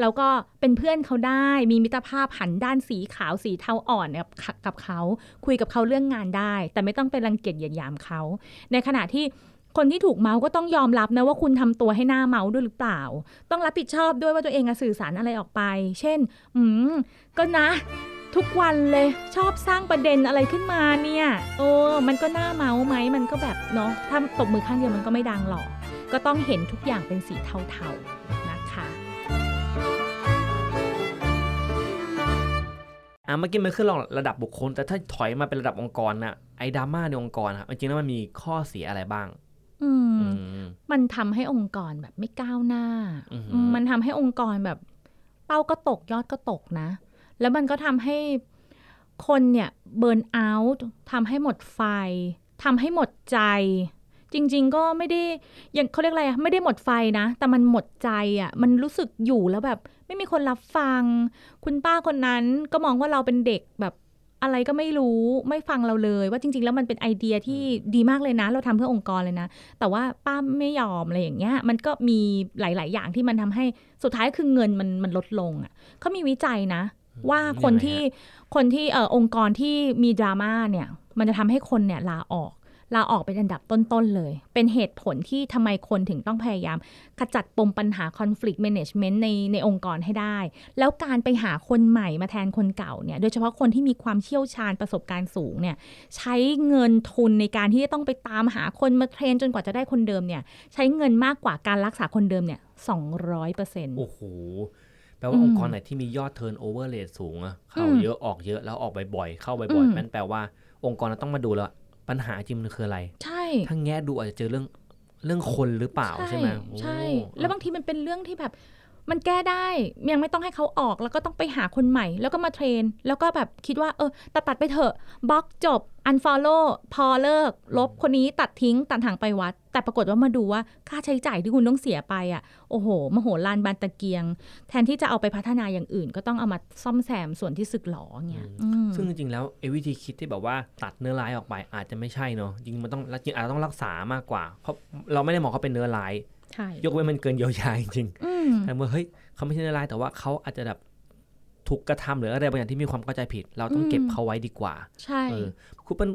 แล้วก็เป็นเพื่อนเขาได้มีมิตรภาพหันด้านสีขาวสีเทาอ่อนกับกับเขาคุยกับเขาเรื่องงานได้ แต่ไม่ต้องไปรังเกียจเหยียดหยามเขาในขณะที่ คนที่ถูกเมาก็ต้องยอมรับนะว่าคุณทำตัวให้หน้าเมาด้วยหรือเปล่า ต้องรับผิดชอบด้วยว่าตัวเองสื่อสารอะไรออกไป เช่น อืม ก็นะ ทุกวันเลยชอบสร้างประเด็นอะไรขึ้นมาเนี่ยโอ้มันก็หน้าเมาไหมมันก็แบบเนาะถ้าตบมือข้างเดียวมันก็ไม่ดังหรอก ก็ต้องเห็นทุกอย่างเป็นสีเทาๆนะคะอะเมื่อกี้มันขึ้นระดับบุคคล แต่ถ้าถอยมาเป็นระดับองค์กรน่ะไอ้ดราม่าในองค์กรครับจริงๆแล้วมันมีข้อเสียอะไรบ้าง อืม มันทำให้องค์กรแบบไม่ก้าวหน้า มันทำให้องค์กรแบบ เป้าก็ตกยอดก็ตกนะ แล้วมันก็ทำให้คนเนี่ยเบิร์นเอาท์ทำให้หมดไฟทำให้หมดใจ จริง ๆ ก็ไม่ได้ยังเขาเรียกอะไรอะไม่ได้หมดไฟนะ แต่มันหมดใจอะมันรู้สึกอยู่แล้วแบบ ไม่มีคนรับฟัง คุณป้าคนนั้นก็มองว่าเราเป็นเด็กแบบ อะไรก็ไม่รู้ไม่ฟังเราเลย ว่าจริง ๆ แล้วมันเป็นไอเดียที่ดีมากเลยนะ เราทำเพื่อองค์กรเลยนะ แต่ว่าป้าไม่ยอมอะไรอย่างเงี้ย มันก็มีหลาย ๆ อย่างที่มันทำให้สุดท้ายคือเงินมันมันลดลงอะเขามีวิจัยนะ ว่าคนที่คนที่เออองค์กรที่มีดราม่าเนี่ย มันจะทำให้คนเนี่ยลาออก ลาออกเป็นอันดับต้น ๆ เลย เป็นเหตุผลที่ทำไมคนถึงต้องพยายาม ขจัดปมปัญหา conflict management ในในองค์กรให้ได้ แล้วการไปหาคนใหม่มาแทนคนเก่าเนี่ย โดยเฉพาะคนที่มีความเชี่ยวชาญประสบการณ์สูงเนี่ย ใช้เงินทุนในการที่จะต้องไปตามหาคนมาเทรนจนกว่าจะได้คนเดิมเนี่ย ใช้เงินมากกว่าการรักษาคนเดิมเนี่ยสองร้อยเปอร์เซ็นต์โอ้โหแปลว่าองค์กรไหนที่มียอด turnover rate สูงอะเข้าเยอะออกเยอะแล้วออกบ่อยๆเข้าบ่อยๆนั่นแปลว่าองค์กรต้องมาดูแล้ว ปัญหาจริงมันคืออะไร ใช่ถ้าแง่ดูอาจจะเจอเรื่องเรื่องคนหรือเปล่าใช่ไหมใช่ แล้วบางทีมันเป็นเรื่องที่แบบ มันแก้ได้ยังไม่ต้องให้เขาออกแล้วก็ต้องไปหาคนใหม่ แล้วก็มาเทรน แล้วก็แบบคิดว่าเออตัดตัดไปเถอะบล็อกจบ unfollow พอเลิก ลบคนนี้ตัดทิ้งตัดหางไปวัด แต่ปรากฏว่ามาดูว่าค่าใช้จ่ายที่คุณต้องเสียไปอะโอ้โหมโหลานบานตะเกียง แทนที่จะเอาไปพัฒนาอย่างอื่น ก็ต้องเอามาซ่อมแซมส่วนที่สึกหลอเงี้ยซึ่งจริงๆแล้วไอ้วิธีคิดที่แบบว่าตัดเนื้อร้ายออกไปอาจจะไม่ใช่เนาะจริงมันต้องจริงอาจจะต้องรักษามากกว่า เพราะเราไม่ได้มองเขาเป็นเนื้อร้าย ยกเว้นมันเกินเยียวยาจริงแต่เมื่อเฮ้ยเขาไม่ใช่เนื้อร้ายแต่ว่าเขาอาจจะแบบถูกกระทำหรืออะไรบางอย่างที่มีความเข้าใจผิด เราต้องเก็บเขาไว้ดีกว่า ใช่ คุณเปิ้ล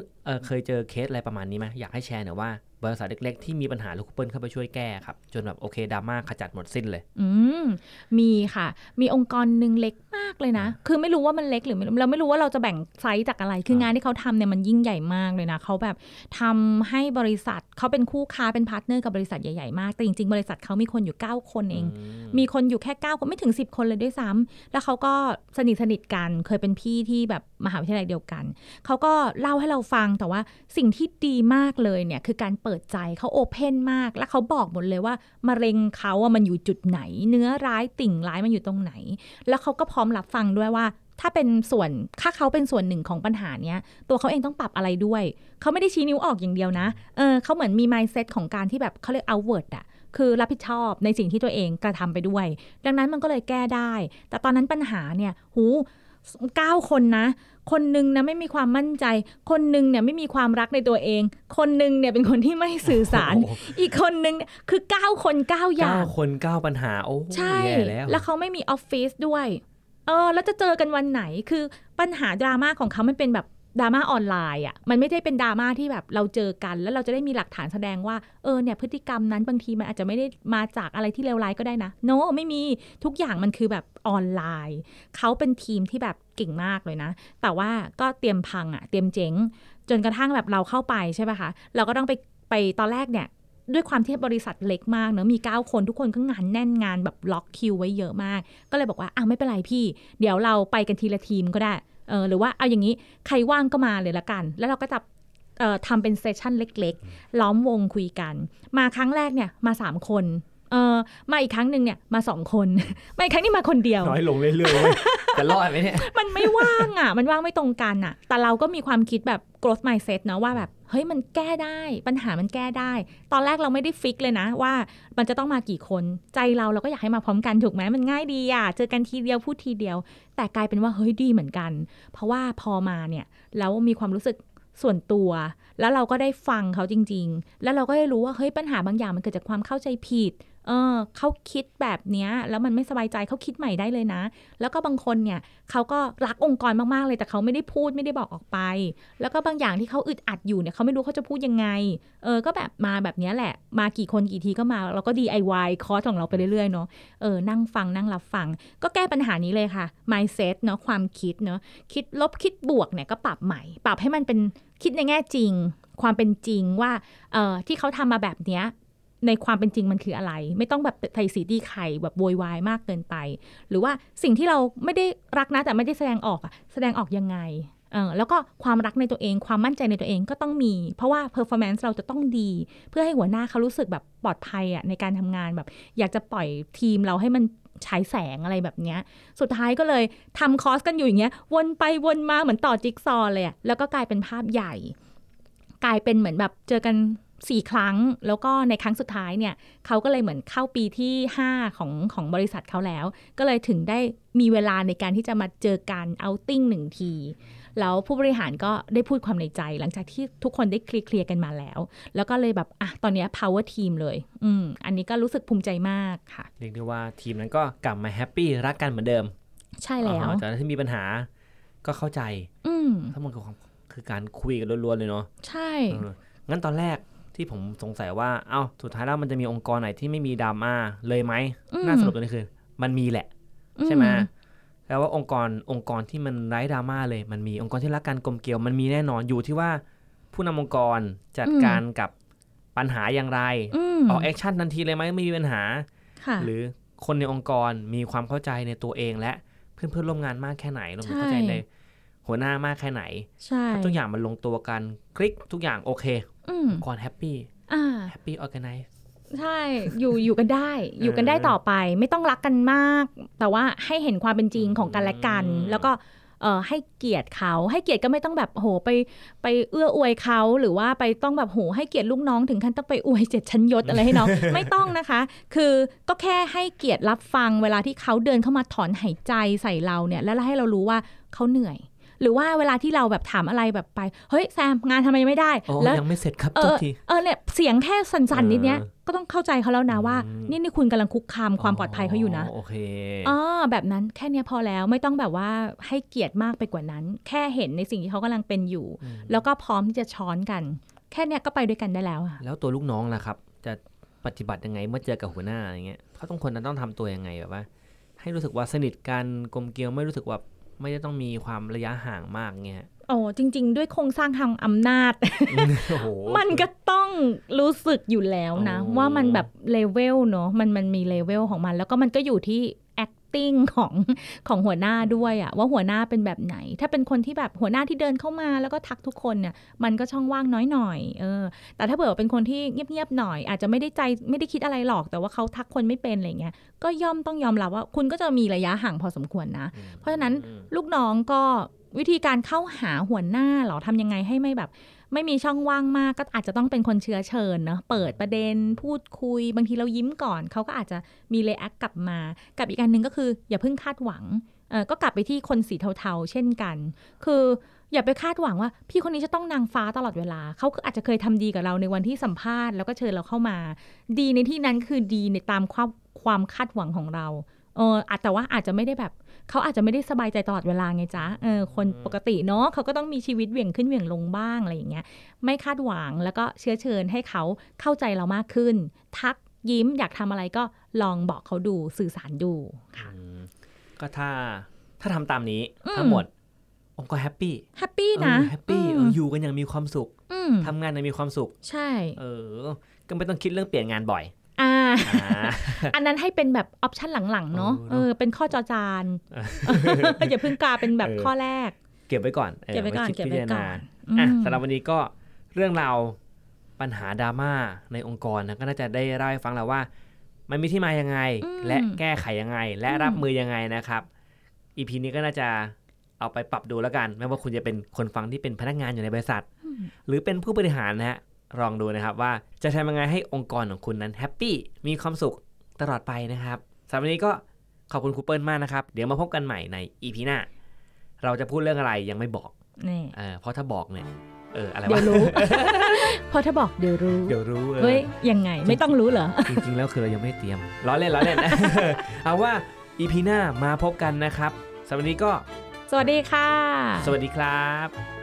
เคยเจอเคสอะไรประมาณนี้ไหมอยากให้แชร์หน่อยว่าบริษัทเล็ก ๆ ที่มีปัญหาแล้วคุณเปิ้ลเข้าไปช่วยแก้ครับ จนแบบโอเคดราม่าขจัดหมดสิ้นเลย อืมมีค่ะ มีองค์กรหนึ่งเล็กมากเลยนะ คือไม่รู้ว่ามันเล็กหรือเราไม่รู้ว่าเราจะแบ่งไซส์จากอะไร คืองานที่เขาทำเนี่ยมันยิ่งใหญ่มากเลยนะเขาแบบทำให้บริษัทเขาเป็นคู่ค้าเป็น partner กับบริษัทใหญ่ๆมากแต่จริงๆ บริษัทเขามีคนอยู่ 9 คนเอง มีคนอยู่แค่9คนไม่ถึง 10 คนเลยด้วยซ้ำแล้วเขาก็สนิทสนิทกันเคยเป็นพี่ที่แบบมหาวิทยาลัยเดียวกันเขาก็เล่าให้เราฟังแต่ว่าสิ่งที่ดีมากเลยเนี่ยคือการเปิดใจเขา open มาก แล้วเขาบอกหมดเลยว่ามะเร็งเขาอะมันอยู่จุดไหน เนื้อร้ายติ่งร้ายมันอยู่ตรงไหน แล้วเขาก็พร้อมรับฟังด้วยว่า ถ้าเป็นส่วนถ้าเขาเป็นส่วนหนึ่งของปัญหาเนี้ยตัวเขาเองต้องปรับอะไรด้วย เขาไม่ได้ชี้นิ้วออกอย่างเดียวนะเออเขาเหมือนมี mindset ของการที่แบบเขาเรียก outward อะคือรับผิดชอบในสิ่งที่ตัวเองกระทำไปด้วย ดังนั้นมันก็เลยแก้ได้ แต่ตอนนั้นปัญหาเนี่ย หู เก้าคนนะ คนหนึ่งนะไม่มีความมั่นใจ คนหนึ่งเนี่ยไม่มีความรักในตัวเอง คนหนึ่งเนี่ยเป็นคนที่ไม่สื่อสารโอ้โหอีกคนหนึ่งเนี่ยคือเก้าคนเก้าอย่าเก้างคนเก้าปัญหา โอ้ใช่แย่แล้วแล้วเขาไม่มีออฟฟิศด้วย เออ แล้วจะเจอกันวันไหนคือปัญหาดราม่าของเขามันเป็นแบบ ดราม่าออนไลน์อะมันไม่ได้เป็นดราม่าที่แบบเราเจอกัน แล้วเราจะได้มีหลักฐานแสดงว่าเออเนี่ยพฤติกรรมนั้นบางทีมันอาจจะไม่ได้มาจากอะไรที่เลวร้ายก็ได้นะ โนไม่มีทุกอย่างมันคือแบบออนไลน์ เขาเป็นทีมที่แบบเก่งมากเลยนะ แต่ว่าก็เตรียมพังอะเตรียมเจ๊ง จนกระทั่งแบบเราเข้าไปใช่ป่ะคะเราก็ต้องไปไปตอนแรกเนี่ยด้วยความที่บริษัทเล็กมากเนอะมี 9 คนทุกคนก็งานแน่นงานแบบล็อกคิวไว้เยอะมาก ก็เลยบอกว่าอะไม่เป็นไรพี่ เดี๋ยวเราไปกันทีละทีมก็ได้ เออหรือว่าเอาอย่างนี้ใครว่างก็มาเลยละกัน แล้วเราก็จะทำเป็นเซสชันเล็ก ๆ ล้อมวงคุยกัน มาครั้งแรกเนี่ยมา 3 คน เออมาอีกครั้งหนึ่งเนี่ยมาสองคนมาอีกครั้งนี้มาคนเดียวน้อยลงเรื่อยๆเว้ยจะรอดไหมเนี่ยมันไม่ว่างอะ มันว่างไม่ตรงกันอะ แต่เราก็มีความคิดแบบ growth mindset เนอะว่าแบบเฮ้ยมันแก้ได้ปัญหามันแก้ได้ ตอนแรกเราไม่ได้ฟิกเลยนะ ว่ามันจะต้องมากี่คนใจเราเราก็อยากให้มาพร้อมกันถูกไหมมันง่ายดีอะเจอกันทีเดียวพูดทีเดียว แต่กลายเป็นว่าเฮ้ยดีเหมือนกัน เพราะว่าพอมาเนี่ยแล้วมีความรู้สึกส่วนตัว แล้วเราก็ได้ฟังเขาจริง ๆ แล้วเราก็ได้รู้ว่าเฮ้ยปัญหาบางอย่างมันเกิดจากความเข้าใจผิด เออเขาคิดแบบเนี้ยแล้วมันไม่สบายใจเขาคิดใหม่ได้เลยนะ แล้วก็บางคนเนี่ยเขาก็รักองค์กรมากๆเลยแต่เขาไม่ได้พูดไม่ได้บอกออกไป แล้วก็บางอย่างที่เขาอึดอัดอยู่เนี่ยเขาไม่รู้เขาจะพูดยังไง เออก็แบบมาแบบเนี้ยแหละ มากี่คนกี่ทีก็มาเราก็ DIY คอร์สของเราไปเรื่อยๆเนาะเออนั่งฟังนั่งรับฟัง ก็แก้ปัญหานี้เลยค่ะ mindset เนาะความคิดเนาะคิดลบคิดบวกเนี่ยก็ปรับใหม่ ปรับให้มันเป็นคิดในแง่จริงความเป็นจริงว่าเออที่เขาทำมาแบบเนี้ย ในความเป็นจริงมันคืออะไร ไม่ต้องแบบไทยสีดีไข่แบบโวยวายมากเกินไป หรือว่าสิ่งที่เราไม่ได้รักนะแต่ไม่ได้แสดงออกอะแสดงออกยังไงเออแล้วก็ความรักในตัวเอง ความมั่นใจในตัวเองก็ต้องมี เพราะว่า performance เราจะต้องดี เพื่อให้หัวหน้าเขารู้สึกแบบปลอดภัยอะในการทำงานแบบ อยากจะปล่อยทีมเราให้มันฉายแสงอะไรแบบเนี้ย สุดท้ายก็เลยทำคอร์สกันอยู่อย่างเงี้ย วนไปวนมาเหมือนต่อจิ๊กซอเลยอะแล้วก็กลายเป็นภาพใหญ่ กลายเป็นเหมือนแบบเจอกัน สี่ครั้ง แล้วก็ในครั้งสุดท้ายเนี่ยเขาก็เลยเหมือนเข้าปีที่ 5 ของของบริษัทเขาแล้ว ก็เลยถึงได้มีเวลาในการที่จะมาเจอกัน outing หนึ่งที แล้วผู้บริหารก็ได้พูดความในใจ หลังจากที่ทุกคนได้เคลียร์ๆกันมาแล้ว แล้วก็เลยแบบอะตอนเนี้ย power team เลย อืมอันนี้ก็รู้สึกภูมิใจมากค่ะเรียกได้ว่าทีมนั้นก็กลับมาแฮปปี้รักกันเหมือนเดิม ใช่แล้วอ๋อแต่ถ้ามีปัญหาก็เข้าใจ อืมทั้งหมดคือความคือการคุยกันล้วนๆเลยเนาะใช่เอองั้นตอนแรก ที่ผมสงสัยว่าเอ้าสุดท้ายแล้วมันจะมีองค์กรไหนที่ไม่มีดราม่าเลยไหมอืมน่าสรุปตัวนี้คือ มันมีแหละ ใช่ไหมแปลว่าองค์กรองค์กรที่มันไร้ดราม่าเลย มันมีองค์กรที่รักกันกลมเกลียวมันมีแน่นอนอยู่ที่ว่า ผู้นำองค์กรจัดการกับปัญหาอย่างไรอืมออก action ทันทีเลยไหมไม่มีปัญหาค่ะหรือคนในองค์กรมีความเข้าใจในตัวเองและเพื่อนเพื่อนๆร่วมงานมากแค่ไหนรวมถึงใช่เข้าใจในหัวหน้า มากแค่ไหนใช่ถ้าทุกอย่างมันลงตัวกันคลิกทุกอย่างโอเค อืมองค์กรแฮปปี้อ่า happy organizeใช่ อยู่อยู่กันได้ อยู่กันได้ต่อไป ไม่ต้องรักกันมาก แต่ว่าให้เห็นความเป็นจริงของกันและกันอืมแล้วก็เอ่อให้เกียรติเขาให้เกียรติก็ไม่ต้องแบบโหไปไปเอื้ออวยเขาหรือว่าไปต้องแบบโหให้เกียรติลูกน้องถึงขั้นต้องไปอวยเจ็ดชั้นยศอะไรให้น้องไม่ต้องนะคะ คือก็แค่ให้เกียรติรับฟังเวลาที่เขาเดินเข้ามาถอนหายใจใส่เราเนี่ย แล้วให้เรารู้ว่าเขาเหนื่อย หรือว่าเวลาที่เราแบบถามอะไรแบบไป เฮ้ยแซมงานทำไมไม่ได้โอ้แล้วยังไม่เสร็จครับเอทุกอทีเออเนี่ยเสียงแค่สั่นๆนิดเนี้ยเออก็ต้องเข้าใจเขาแล้วนะว่าอืมนี่นี่คุณกำลังคุกคามความปลอดภัยเขาอยู่นะโอเคอ๋อแบบนั้นแค่เนี้ยพอแล้วไม่ต้องแบบว่าให้เกียรติมากไปกว่านั้น แค่เห็นในสิ่งที่เขากำลังเป็นอยู่อืมแล้วก็พร้อมที่จะช้อนกัน แค่เนี้ยก็ไปด้วยกันได้แล้วอะแล้วตัวลูกน้องล่ะครับ จะปฏิบัติยังไงเมื่อเจอกับหัวหน้าอะไรเงี้ยเขาต้องคนนั้นต้องทำตัวยังไงแบบว่า ให้รู้สึกว่าสนิทกันกลมเกลียวไม่รู้สึกว่า ไม่ได้ต้องมีความระยะห่างมากเงี้ยโอ้จริง ๆ ด้วยโครงสร้างทางอำนาจโอ้โหมันก็ต้องรู้สึกอยู่แล้วนะโอ้ว่ามันแบบเลเวลเนอะมันมันมีเลเวลของมัน แล้วก็มันก็อยู่ที่ acting ของของหัวหน้าด้วยอะว่าหัวหน้าเป็นแบบไหน ถ้าเป็นคนที่แบบหัวหน้าที่เดินเข้ามาแล้วก็ทักทุกคนเนี่ยมันก็ช่องว่างน้อยหน่อยเออแต่ถ้าเผื่อว่าเป็นคนที่เงียบๆหน่อย อาจจะไม่ได้ใจไม่ได้คิดอะไรหรอกแต่ว่าเขาทักคนไม่เป็นอะไรเงี้ยก็ย่อมต้องยอมรับว่า คุณก็จะมีระยะห่างพอสมควรนะอืมเพราะฉะนั้นอืมลูกน้องก็วิธีการเข้าหาหัวหน้าเหรอทำยังไงให้ไม่แบบ ไม่มีช่องว่างมากก็อาจจะต้องเป็นคนเชื้อเชิญเนาะเปิดประเด็นพูดคุย บางทีเรายิ้มก่อน เขาก็อาจจะมีเลแอคกลับมา กับอีกอันหนึ่งก็คือ อย่าเพิ่งคาดหวังเออก็กลับไปที่คนสีเทาๆ เช่นกัน คืออย่าไปคาดหวังว่า พี่คนนี้จะต้องนางฟ้าตลอดเวลา เขาอาจจะเคยทำดีกับเราในวันที่สัมภาษณ์แล้วก็เชิญเราเข้ามา ดีในที่นั้นคือดีในตามความความคาดหวังของเราเอออาจแต่ว่าอาจจะไม่ได้แบบ เขาอาจจะไม่ได้สบายใจตลอดเวลาไงจ๊ะเออคนปกติเนาะเขาก็ต้องมีชีวิตเหวี่ยงขึ้นเหวี่ยงลงบ้างอะไรอย่างเงี้ยไม่คาดหวังแล้วก็เชื้อเชิญให้เขาเข้าใจเรามากขึ้น ทักยิ้มอยากทำอะไรก็ลองบอกเขาดูสื่อสารดูค่ะอืมก็ถ้าถ้าทำตามนี้อืมทั้งหมดองค์ก็แฮปปี้แฮปปี้นะแฮปปี้อืมอยู่กันอย่างมีความสุขอืมทำงานอย่างมีความสุข ใช่ เออ ก็ไม่ต้องคิดเรื่องเปลี่ยนงานบ่อย อ่าอ่าอันนั้นให้เป็นแบบออปชันหลังๆ เนาะเออเนเออะอเป็นข้อจอจานอย่าเพิ่งกลายเป็นแบบเออข้อแรก เก็บไว้ก่อนออเก็บไว้ก่อนคิดเก็บพิไว้จารก่อณานอืมอะสำหรับวันนี้ก็เรื่องราวปัญหาดราม่าในองค์กรนะก็น่าจะได้เล่าให้ฟังแล้วว่า มันมีที่มายังไงอืมและแก้ไขยังไง และอืมรับมือยังไงนะครับ EP นี้ก็น่าจะเอาไปปรับดูแล้วกัน ไม่ว่าคุณจะเป็นคนฟังที่เป็นพนักงานอยู่ในบริษัทอืมหรือเป็นผู้บริหารนะฮะ ลองดูนะครับว่าจะทำยังไงให้องค์กรของคุณนั้นแฮปปี้มีความสุขตลอดไปนะครับสำหรับวันนี้ก็ขอบคุณครูเปิลมากนะครับ เดี๋ยวมาพบกันใหม่ใน EP หน้า เราจะพูดเรื่องอะไรยังไม่บอกนี่เออเพราะถ้าบอกเนี่ยเอออะไรเดี๋วะยวรู้เพราะถ้าบอกเดี๋ยวรู้ เดี๋ยวรู้เออเฮ้ยยังไงไม่ต้องรู้เหรอ จริงๆ แล้วคือเรายังไม่เตรียมล้อเล่นล้อเล่นเอาว่าอีพีหน้ามาพบกันนะครับสำหรับวันนี้ก็ สวัสดีค่ะ สวัสดีครับ